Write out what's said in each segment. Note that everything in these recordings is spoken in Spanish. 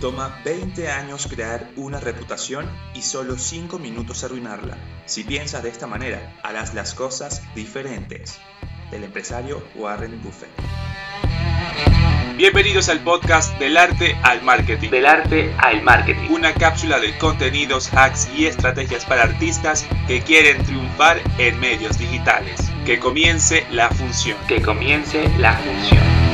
Toma 20 años crear una reputación y solo 5 minutos arruinarla. Si piensas de esta manera, harás las cosas diferentes. Del empresario Warren Buffett. Bienvenidos al podcast Del arte al marketing. Del arte al marketing. Una cápsula de contenidos, hacks y estrategias para artistas que quieren triunfar en medios digitales. Que comience la función. Que comience la función.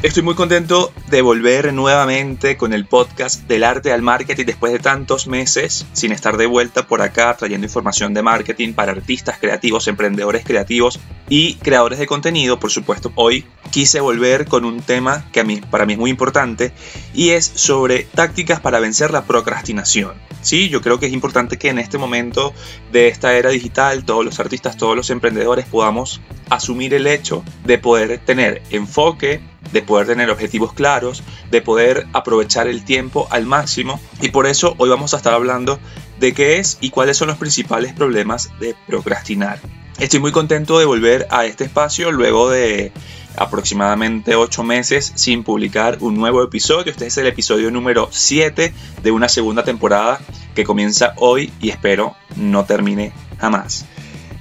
Estoy muy contento de volver nuevamente con el podcast del arte al marketing después de tantos meses sin estar de vuelta por acá trayendo información de marketing para artistas creativos, emprendedores creativos y creadores de contenido. Por supuesto, hoy quise volver con un tema que para mí es muy importante y es sobre tácticas para vencer la procrastinación. Sí, yo creo que es importante que en este momento de esta era digital todos los artistas, todos los emprendedores podamos asumir el hecho de poder tener enfoque, de poder tener objetivos claros, de poder aprovechar el tiempo al máximo. Y por eso hoy vamos a estar hablando de qué es y cuáles son los principales problemas de procrastinar. Estoy muy contento de volver a este espacio luego de aproximadamente 8 meses sin publicar un nuevo episodio. Este es el episodio número 7 de una segunda temporada que comienza hoy y espero no termine jamás.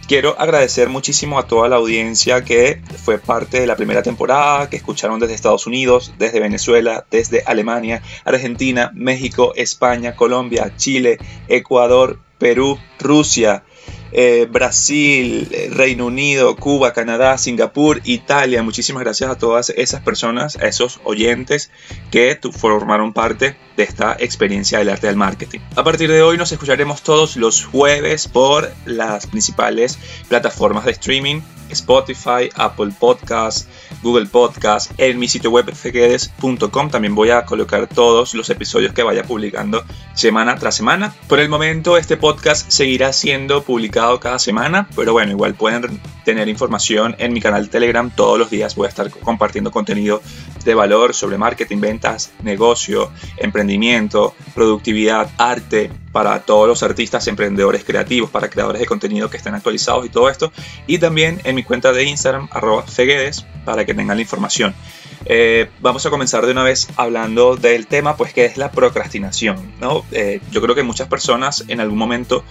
Quiero agradecer muchísimo a toda la audiencia que fue parte de la primera temporada, que escucharon desde Estados Unidos, desde Venezuela, desde Alemania, Argentina, México, España, Colombia, Chile, Ecuador, Perú, Rusia, eh, Brasil, eh, Reino Unido, Cuba, Canadá, Singapur, Italia. Muchísimas gracias a todas esas personas, a esos oyentes que formaron parte de esta experiencia del arte del marketing. A partir de hoy nos escucharemos todos los jueves por las principales plataformas de streaming Spotify, Apple Podcasts, Google Podcasts, en mi sitio web feguedes.com. También voy a colocar todos los episodios que vaya publicando semana tras semana. Por el momento este podcast seguirá siendo publicado cada semana, pero bueno, igual pueden tener información en mi canal Telegram. Todos los días voy a estar compartiendo contenido de valor sobre marketing, ventas, negocio, emprendimiento, productividad, arte, para todos los artistas, emprendedores creativos, para creadores de contenido que estén actualizados y todo esto. Y también en mi cuenta de Instagram, arroba Feguedes, para que tengan la información. Eh, vamos a comenzar de una vez hablando del tema, pues que es la procrastinación. ¿no? Eh, yo creo que muchas personas en algún momento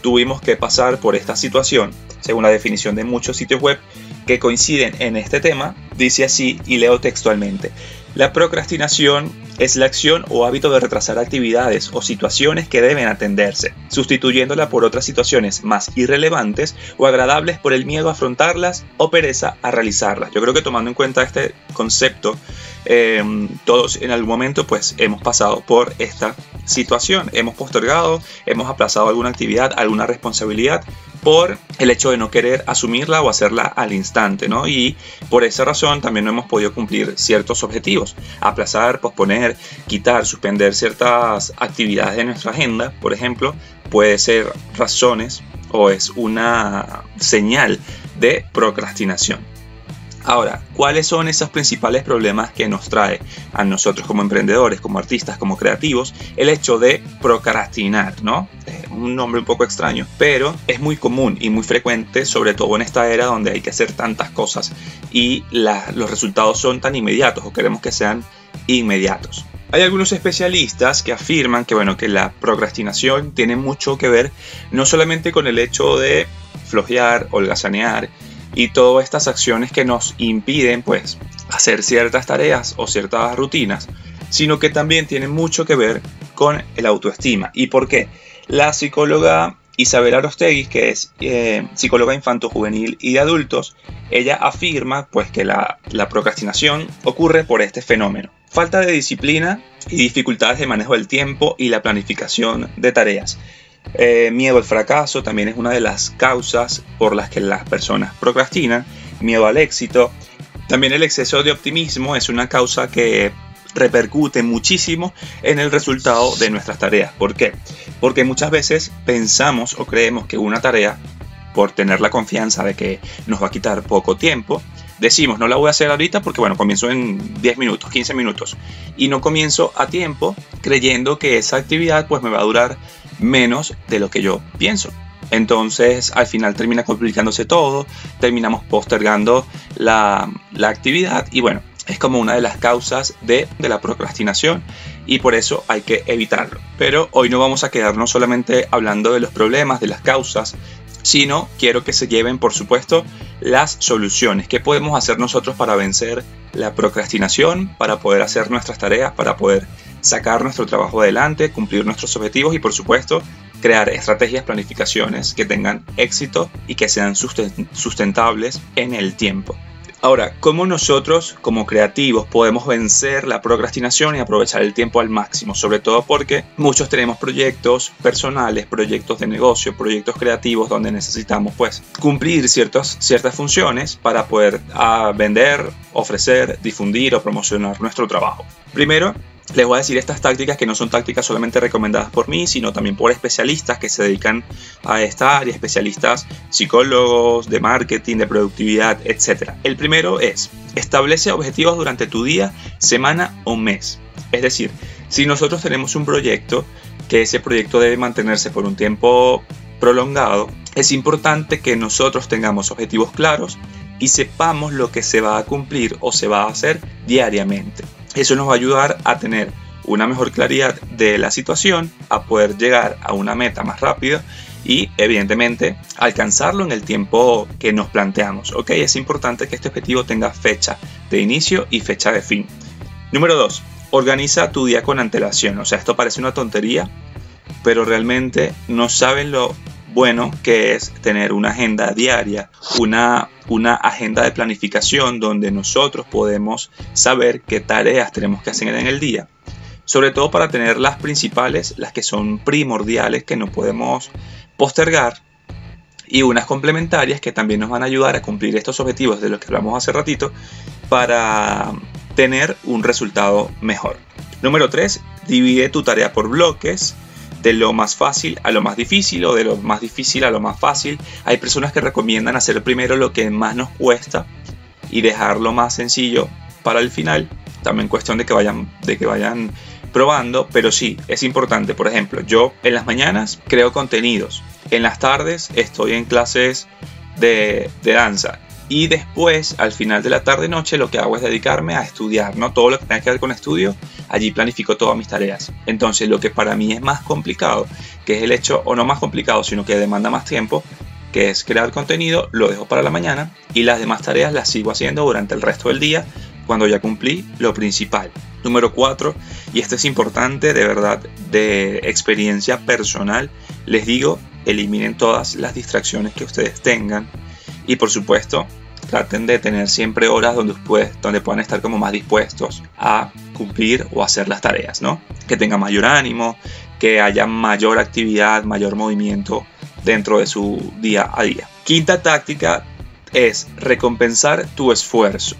tuvimos que pasar por esta situación, según la definición de muchos sitios web que coinciden en este tema, dice así y leo textualmente. La procrastinación es la acción o hábito de retrasar actividades o situaciones que deben atenderse, sustituyéndola por otras situaciones más irrelevantes o agradables por el miedo a afrontarlas o pereza a realizarlas. Yo creo que tomando en cuenta este concepto, eh, todos en algún momento pues hemos pasado por esta situación, hemos postergado, hemos aplazado alguna actividad, alguna responsabilidad por el hecho de no querer asumirla o hacerla al instante, ¿no? Y por esa razón también no hemos podido cumplir ciertos objetivos. Aplazar, posponer, quitar, suspender ciertas actividades de nuestra agenda, por ejemplo, puede ser razones o es una señal de procrastinación. Ahora, ¿cuáles son esos principales problemas que nos trae a nosotros como emprendedores, como artistas, como creativos, el hecho de procrastinar, ¿no? un nombre un poco extraño, pero es muy común y muy frecuente, sobre todo en esta era donde hay que hacer tantas cosas y los resultados son tan inmediatos o queremos que sean inmediatos. Hay algunos especialistas que afirman que, bueno, que la procrastinación tiene mucho que ver no solamente con el hecho de flojear, holgazanear, y todas estas acciones que nos impiden pues hacer ciertas tareas o ciertas rutinas, sino que también tiene mucho que ver con el autoestima. ¿Y por qué? La psicóloga Isabel Arostegui, que es eh, psicóloga infanto-juvenil y de adultos, ella afirma pues que la, la procrastinación ocurre por este fenómeno. Falta de disciplina y dificultades de manejo del tiempo y la planificación de tareas. Eh, miedo al fracaso también es una de las causas por las que las personas procrastinan. Miedo al éxito. También el exceso de optimismo es una causa que repercute muchísimo en el resultado de nuestras tareas. ¿Por qué? Porque muchas veces pensamos o creemos que una tarea, por tener la confianza de que nos va a quitar poco tiempo, decimos, no la voy a hacer ahorita porque, bueno, comienzo en 10 minutos, 15 minutos. Y no comienzo a tiempo creyendo que esa actividad pues me va a durar menos de lo que yo pienso. Entonces al final termina complicándose todo, terminamos postergando la, la actividad y bueno, es como una de las causas de, de, la procrastinación y por eso hay que evitarlo. Pero hoy no vamos a quedarnos solamente hablando de los problemas, de las causas, sino quiero que se lleven, por supuesto, las soluciones. ¿Qué podemos hacer nosotros para vencer la procrastinación, para poder hacer nuestras tareas, para poder sacar nuestro trabajo adelante, cumplir nuestros objetivos y, por supuesto, crear estrategias, planificaciones que tengan éxito y que sean sustentables en el tiempo. Ahora, ¿cómo nosotros como creativos podemos vencer la procrastinación y aprovechar el tiempo al máximo? Sobre todo porque muchos tenemos proyectos personales, proyectos de negocio, proyectos creativos donde necesitamos pues cumplir ciertas, ciertas funciones para poder ah, vender, ofrecer, difundir o promocionar nuestro trabajo. Primero, les voy a decir estas tácticas que no son tácticas solamente recomendadas por mí, sino también por especialistas que se dedican a esta área, especialistas psicólogos, de marketing, de productividad, etc. El primero es, establece objetivos durante tu día, semana o mes. Es decir, si nosotros tenemos un proyecto, que ese proyecto debe mantenerse por un tiempo prolongado, es importante que nosotros tengamos objetivos claros y sepamos lo que se va a cumplir o se va a hacer diariamente. Eso nos va a ayudar a tener una mejor claridad de la situación, a poder llegar a una meta más rápida y evidentemente alcanzarlo en el tiempo que nos planteamos. Ok, es importante que este objetivo tenga fecha de inicio y fecha de fin. Número 2. Organiza tu día con antelación. O sea, esto parece una tontería, pero realmente no saben lo bueno que es tener una agenda diaria, una, una agenda de planificación donde nosotros podemos saber qué tareas tenemos que hacer en el día. Sobre todo para tener las principales, las que son primordiales, que no podemos postergar, y unas complementarias que también nos van a ayudar a cumplir estos objetivos de los que hablamos hace ratito para tener un resultado mejor. Número 3. Divide tu tarea por bloques de lo más fácil a lo más difícil o de lo más difícil a lo más fácil. Hay personas que recomiendan hacer primero lo que más nos cuesta y dejar lo más sencillo para el final. También cuestión de que vayan, de que vayan probando, pero sí, es importante. Por ejemplo, yo en las mañanas creo contenidos, en las tardes estoy en clases de, de danza y después, al final de la tarde-noche, lo que hago es dedicarme a estudiar, ¿no? Todo lo que tenga que ver con estudio, allí planifico todas mis tareas. Entonces, lo que para mí es más complicado, que es el hecho, o no más complicado, sino que demanda más tiempo, que es crear contenido, lo dejo para la mañana y las demás tareas las sigo haciendo durante el resto del día cuando ya cumplí lo principal. Número 4, y esto es importante de verdad, de experiencia personal, les digo, eliminen todas las distracciones que ustedes tengan y por supuesto traten de tener siempre horas donde, donde puedan estar como más dispuestos a cumplir o hacer las tareas, ¿no? Que tengan mayor ánimo, que haya mayor actividad, mayor movimiento dentro de su día a día. Quinta táctica es recompensar tu esfuerzo.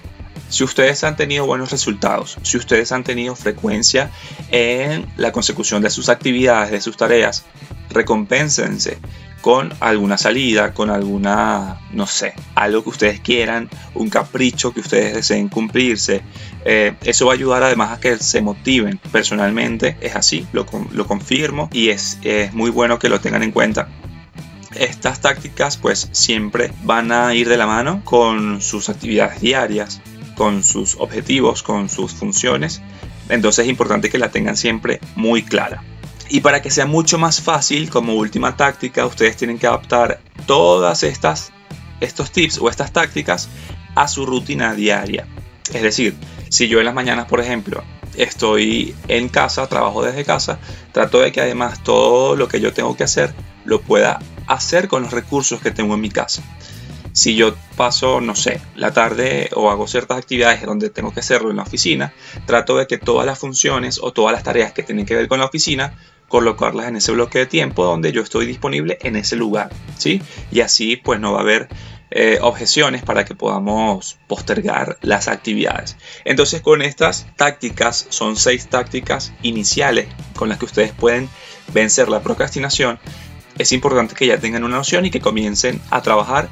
Si ustedes han tenido buenos resultados, si ustedes han tenido frecuencia en la consecución de sus actividades, de sus tareas, recompénsense con alguna salida, con alguna, no sé, algo que ustedes quieran, un capricho que ustedes deseen cumplirse. Eh, eso va a ayudar además a que se motiven. Personalmente es así, lo, lo confirmo y es, es muy bueno que lo tengan en cuenta. Estas tácticas pues siempre van a ir de la mano con sus actividades diarias, con sus objetivos, con sus funciones. Entonces es importante que la tengan siempre muy clara. Y para que sea mucho más fácil, como última táctica, ustedes tienen que adaptar todas estas estos tips o estas tácticas a su rutina diaria. Es decir, si yo en las mañanas, por ejemplo, estoy en casa, trabajo desde casa, trato de que además todo lo que yo tengo que hacer lo pueda hacer con los recursos que tengo en mi casa. Si yo paso, no sé, la tarde o hago ciertas actividades donde tengo que hacerlo en la oficina, trato de que todas las funciones o todas las tareas que tienen que ver con la oficina colocarlas en ese bloque de tiempo donde yo estoy disponible en ese lugar, ¿sí? Y así pues no va a haber eh, objeciones para que podamos postergar las actividades. Entonces con estas tácticas, son seis tácticas iniciales con las que ustedes pueden vencer la procrastinación, es importante que ya tengan una noción y que comiencen a trabajar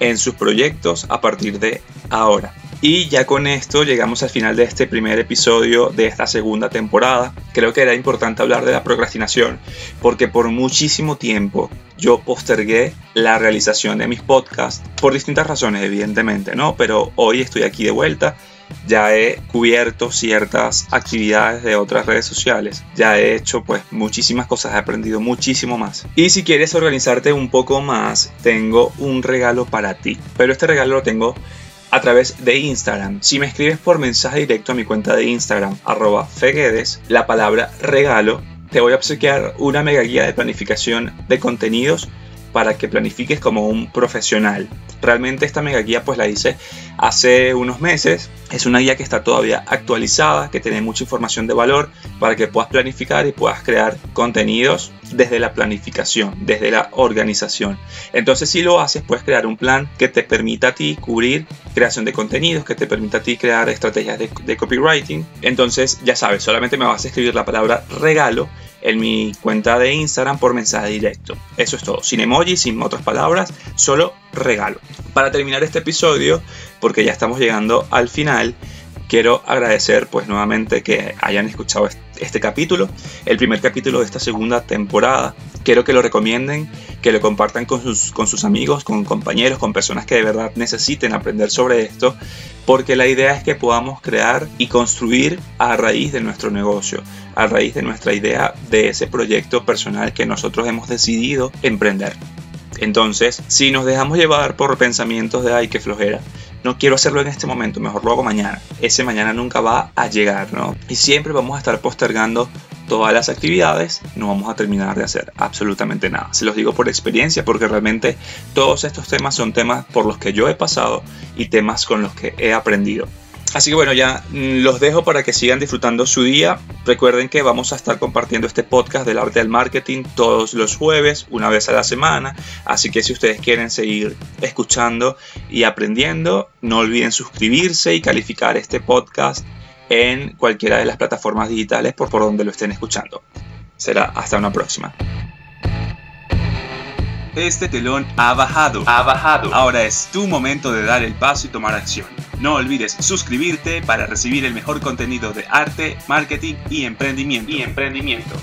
en sus proyectos a partir de ahora. Y ya con esto llegamos al final de este primer episodio de esta segunda temporada. Creo que era importante hablar de la procrastinación porque por muchísimo tiempo yo postergué la realización de mis podcasts por distintas razones evidentemente, ¿no? Pero hoy estoy aquí de vuelta ya he cubierto ciertas actividades de otras redes sociales, ya he hecho pues muchísimas cosas, he aprendido muchísimo más. Y si quieres organizarte un poco más, tengo un regalo para ti, pero este regalo lo tengo a través de Instagram. Si me escribes por mensaje directo a mi cuenta de Instagram, arroba feguedes, la palabra regalo, te voy a obsequiar una mega guía de planificación de contenidos para que planifiques como un profesional. Realmente esta mega guía pues la hice hace unos meses. Es una guía que está todavía actualizada, que tiene mucha información de valor para que puedas planificar y puedas crear contenidos desde la planificación, desde la organización. Entonces si lo haces puedes crear un plan que te permita a ti cubrir creación de contenidos, que te permita a ti crear estrategias de, de copywriting. Entonces ya sabes, solamente me vas a escribir la palabra regalo en mi cuenta de Instagram por mensaje directo. Eso es todo, sin emoji, sin otras palabras, solo regalo. Para terminar este episodio, porque ya estamos llegando al final, quiero agradecer pues nuevamente que hayan escuchado este capítulo, el primer capítulo de esta segunda temporada. Quiero que lo recomienden, que lo compartan con sus, con sus amigos, con compañeros, con personas que de verdad necesiten aprender sobre esto, porque la idea es que podamos crear y construir a raíz de nuestro negocio, a raíz de nuestra idea de ese proyecto personal que nosotros hemos decidido emprender. Entonces, si nos dejamos llevar por pensamientos de ay, qué flojera, no quiero hacerlo en este momento, mejor lo hago mañana. Ese mañana nunca va a llegar, ¿no? Y siempre vamos a estar postergando todas las actividades, no vamos a terminar de hacer absolutamente nada. Se los digo por experiencia, porque realmente todos estos temas son temas por los que yo he pasado y temas con los que he aprendido. Así que bueno, ya mm, los dejo para que sigan disfrutando su día. Recuerden que vamos a estar compartiendo este podcast del arte del marketing todos los jueves, una vez a la semana. Así que si ustedes quieren seguir escuchando y aprendiendo, no olviden suscribirse y calificar este podcast en cualquiera de las plataformas digitales por, por donde lo estén escuchando. Será hasta una próxima. Este telón ha bajado. Ha bajado. Ahora es tu momento de dar el paso y tomar acción. No olvides suscribirte para recibir el mejor contenido de arte, marketing y emprendimiento. Y emprendimiento.